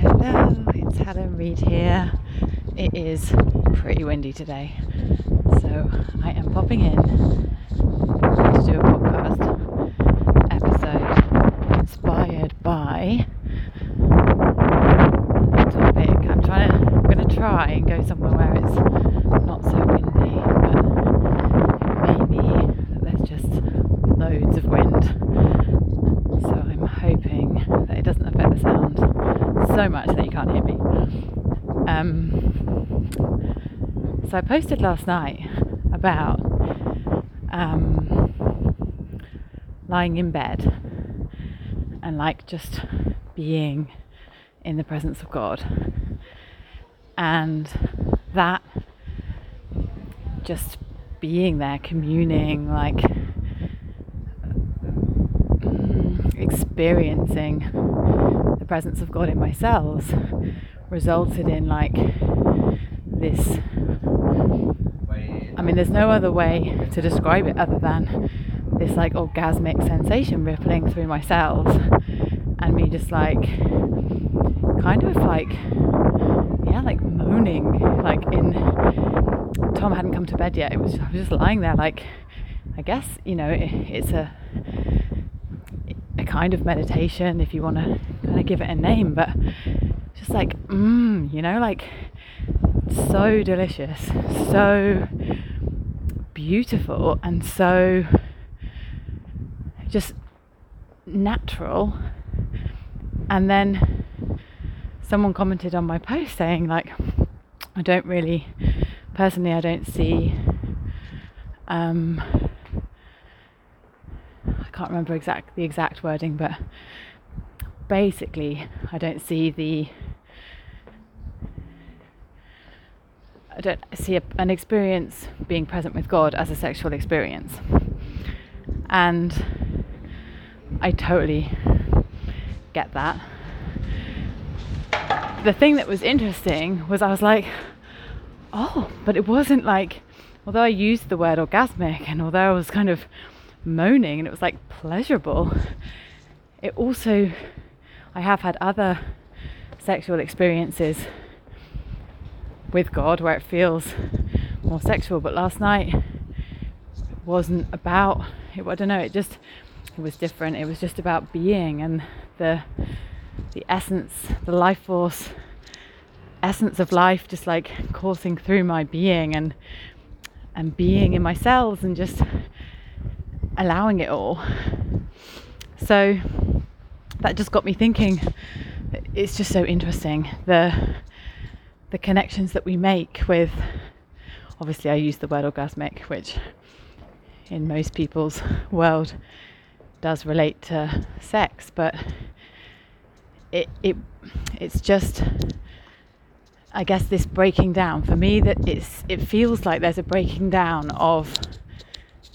Hello, it's Helen Reed here. It is pretty windy today, so I am popping in to do a podcast episode inspired by a topic. I'm trying to, I'm going to try and go somewhere where it's not so windy, but maybe there's just loads of wind. So I'm hoping that it doesn't affect the sound so much that you can't hear me. Um, so I posted last night about um, lying in bed and like just being in the presence of God. And that just being there, communing, like mm, experiencing presence of God in my cells resulted in like this. I mean, there's no other way to describe it other than this like orgasmic sensation rippling through my cells and me just like kind of like yeah like moaning like in tom hadn't come to bed yet it was i was just lying there like i guess you know it, it's a a kind of meditation if you want to kind of give it a name but just like mmm you know like so delicious so beautiful and so just natural. And then someone commented on my post saying like I don't really personally I don't see um, I can't remember exact the exact wording but basically I don't see the I don't see a, an experience being present with God as a sexual experience. And I totally get that. The thing that was interesting was I was like, oh, but it wasn't like, although I used the word orgasmic and although I was kind of moaning and it was like pleasurable, it also, I have had other sexual experiences with God where it feels more sexual, but last night wasn't about, it, I don't know, it just, it was different. It was just about being and the the essence, the life force, essence of life just like coursing through my being and and being in my cells and just allowing it all. So that just got me thinking. It's just so interesting the the connections that we make with obviously I use the word orgasmic which in most people's world does relate to sex but it it it's just I guess this breaking down for me that it's it feels like there's a breaking down of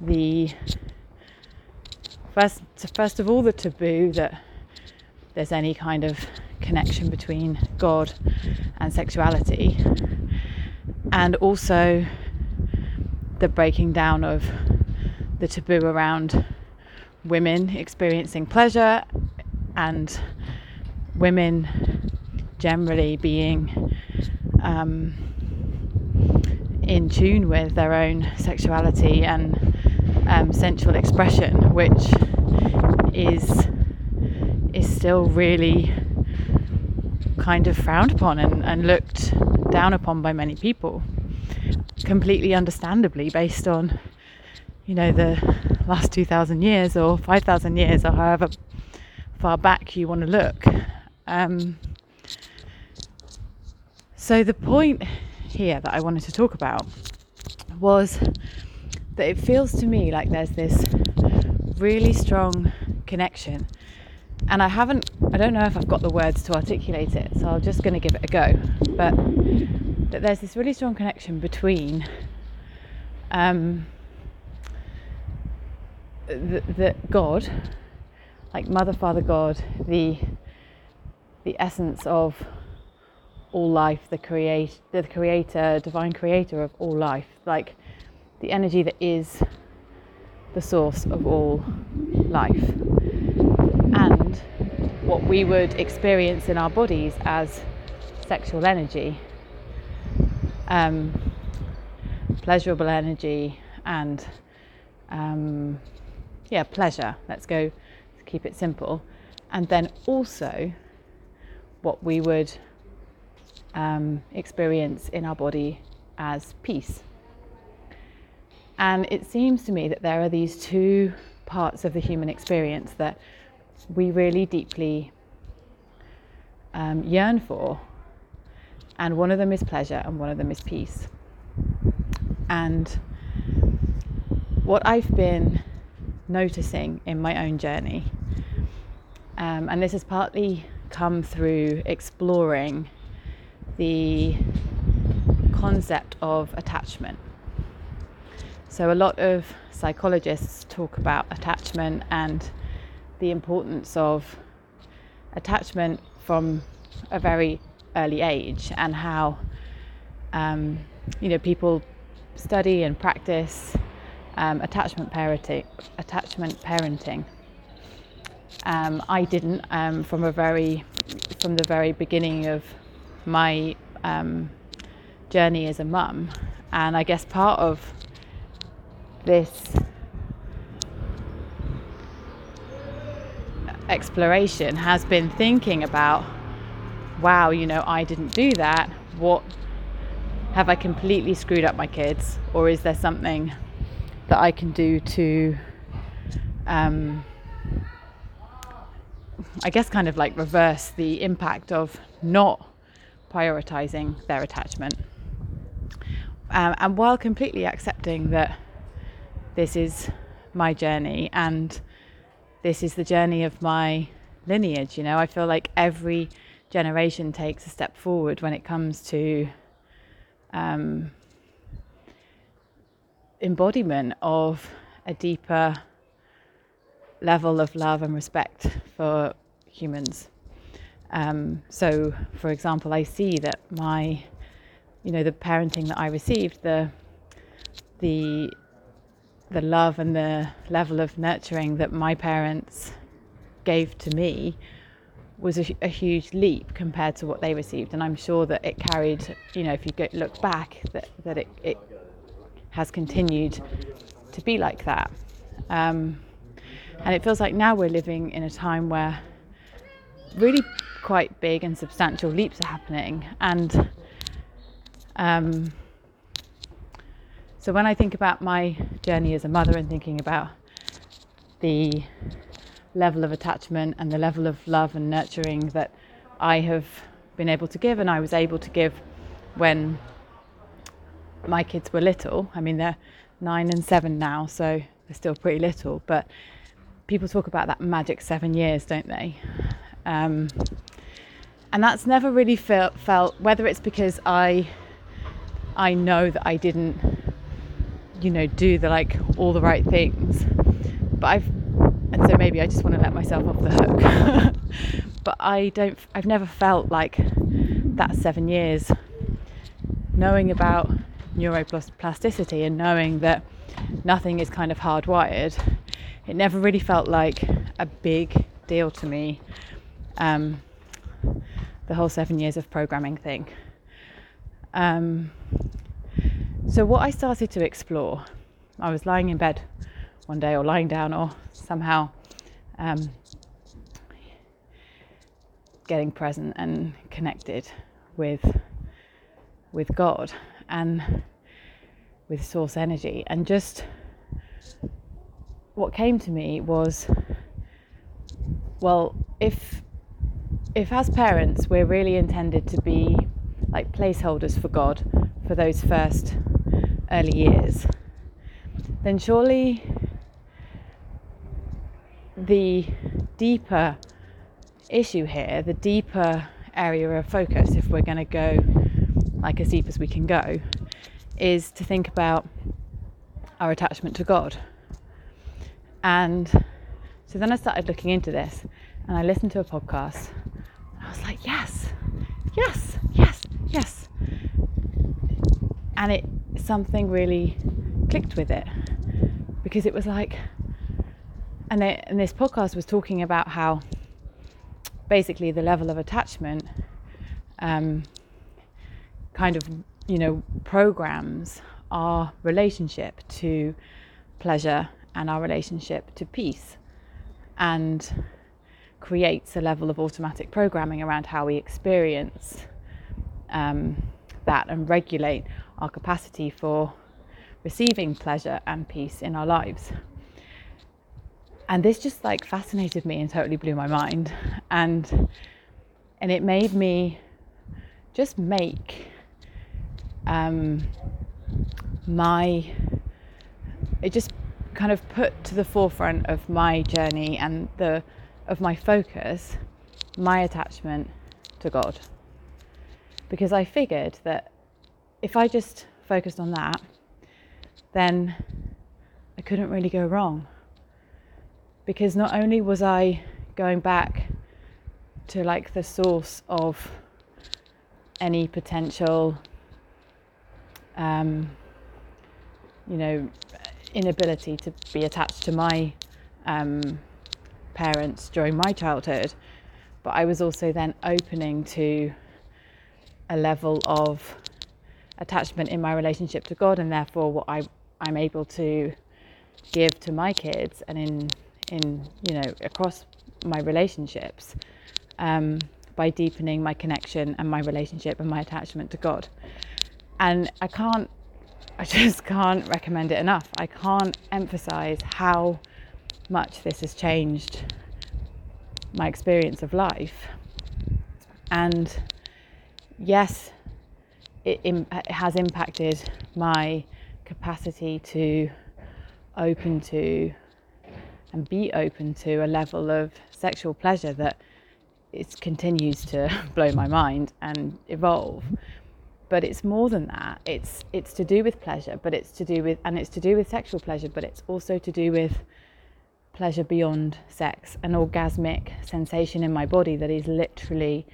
the first first of all the taboo that there's any kind of connection between God and sexuality. And also the breaking down of the taboo around women experiencing pleasure and women generally being um, in tune with their own sexuality and um, sensual expression, which is is still really kind of frowned upon and, and looked down upon by many people, completely understandably based on you know the last 2,000 years or 5,000 years or however far back you want to look. Um, so, the point here that I wanted to talk about was that it feels to me like there's this really strong connection. And I haven't, I don't know if I've got the words to articulate it, so I'm just going to give it a go. But that there's this really strong connection between um, the, the God, like Mother, Father, God, the the essence of all life, the create, the creator, divine creator of all life, like the energy that is the source of all life. What we would experience in our bodies as sexual energy, um, pleasurable energy, and um, yeah, pleasure. Let's go keep it simple. And then also what we would um, experience in our body as peace. And it seems to me that there are these two parts of the human experience that we really deeply um, yearn for. And one of them is pleasure, and one of them is peace. And what I've been noticing in my own journey, um, and this has partly come through exploring the concept of attachment. So, a lot of psychologists talk about attachment and the importance of attachment from a very early age and how um, you know people study and practice um, attachment parenting. Attachment parenting. Um, I didn't um, from a very from the very beginning of my um, journey as a mum, and I guess part of this exploration has been thinking about wow, you know, I didn't do that. What have I completely screwed up my kids, or is there something that I can do to, um, I guess, kind of like reverse the impact of not prioritizing their attachment? Um, and while completely accepting that this is my journey and this is the journey of my lineage. You know, I feel like every generation takes a step forward when it comes to um, embodiment of a deeper level of love and respect for humans. Um, so, for example, I see that my, you know, the parenting that I received, the the the love and the level of nurturing that my parents gave to me was a, a, huge leap compared to what they received. And I'm sure that it carried, you know, if you go, look back, that, that it, it has continued to be like that. Um, and it feels like now we're living in a time where really quite big and substantial leaps are happening. And um, so when I think about my journey as a mother and thinking about the level of attachment and the level of love and nurturing that I have been able to give and I was able to give when my kids were little. I mean, they're nine and seven now, so they're still pretty little, but people talk about that magic seven years, don't they? Um, and that's never really felt, felt, whether it's because I, I know that I didn't you know, do the like all the right things. But I've, and so maybe I just want to let myself off the hook. but I don't, I've never felt like that seven years knowing about neuroplasticity and knowing that nothing is kind of hardwired. It never really felt like a big deal to me. Um, the whole seven years of programming thing. Um, so, what I started to explore, I was lying in bed one day, or lying down, or somehow um, getting present and connected with with God and with source energy. And just what came to me was well if if as parents we're really intended to be like placeholders for God for those first early years, then surely the deeper issue here, the deeper area of focus, if we're going to go like as deep as we can go, is to think about our attachment to God. And so then I started looking into this and I listened to a podcast. and I was like, yes, yes, yes, yes. And it something really clicked with it. Because it was like, and, and this podcast was talking about how basically the level of attachment um, kind of, you know, programs our relationship to pleasure and our relationship to peace and creates a level of automatic programming around how we experience um, that and regulate our capacity for receiving pleasure and peace in our lives. And this just like fascinated me and totally blew my mind. And and it made me just make um, my it just kind of put to the forefront of my journey and the of my focus my attachment to God because I figured that if I just focused on that then I couldn't really go wrong. Because not only was I going back to like the source of any potential um, you know inability to be attached to my um, parents during my childhood but I was also then opening to a level of attachment in my relationship to God and therefore what I, I'm able to give to my kids and in in you know across my relationships um, by deepening my connection and my relationship and my attachment to God. And I can't, I just can't recommend it enough. I can't emphasize how much this has changed my experience of life. And yes, it, it has impacted my capacity to open to and be open to a level of sexual pleasure that it continues to blow my mind and evolve. But it's more than that. It's it's to do with pleasure but it's to do with and it's to do with sexual pleasure but it's also to do with pleasure beyond sex an orgasmic sensation in my body that is literally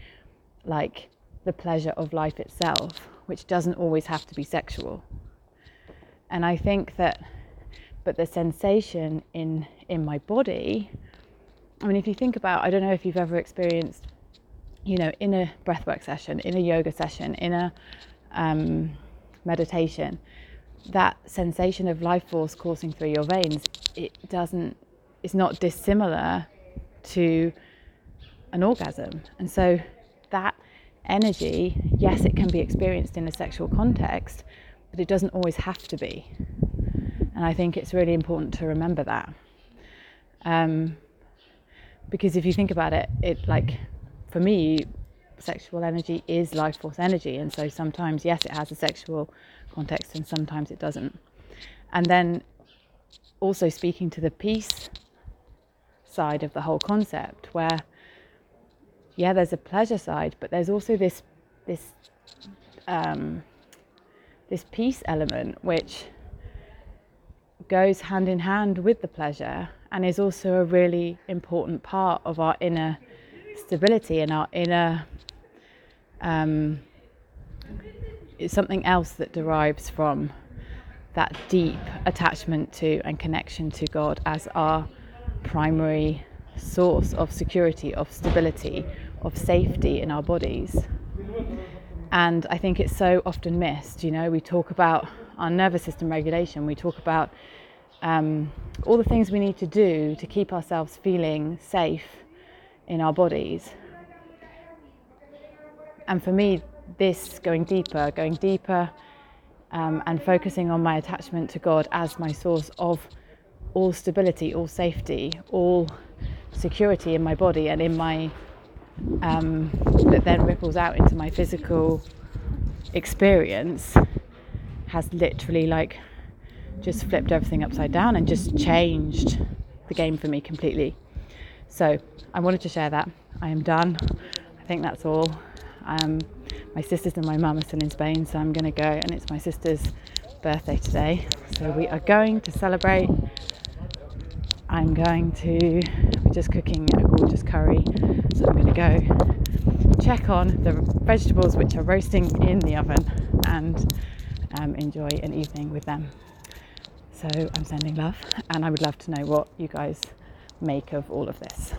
like the pleasure of life itself which doesn't always have to be sexual and i think that but the sensation in in my body I mean, if you think about, I don't know if you've ever experienced, you know, in a breathwork session, in a yoga session, in a um, meditation, that sensation of life force coursing through your veins, it doesn't, it's not dissimilar to an orgasm. And so energy, yes, it can be experienced in a sexual context, but it doesn't always have to be. And I think it's really important to remember that. Um, because if you think about it, it like for me, sexual energy is life force energy, and so sometimes yes, it has a sexual context, and sometimes it doesn't. And then also speaking to the peace side of the whole concept, where yeah, there's a pleasure side, but there's also this this um, this peace element which goes hand in hand with the pleasure and is also a really important part of our inner stability and our inner um, it's something else that derives from that deep attachment to and connection to God as our primary source of security, of stability, of safety in our bodies. And I think it's so often missed. You know, we talk about our nervous system regulation, we talk about um, all the things we need to do to keep ourselves feeling safe in our bodies. And for me, this going deeper, going deeper, um, and focusing on my attachment to God as my source of all stability, all safety, all security in my body and in my um, that then ripples out into my physical experience has literally like just flipped everything upside down and just changed the game for me completely. So I wanted to share that. I am done. I think that's all. Um, my sisters and my mum are still in Spain, so I'm going to go, and it's my sister's birthday today. So we are going to celebrate. I'm going to, just cooking a gorgeous curry, so I'm going to go check on the vegetables which are roasting in the oven and um, enjoy an evening with them. So I'm sending love, and I would love to know what you guys make of all of this.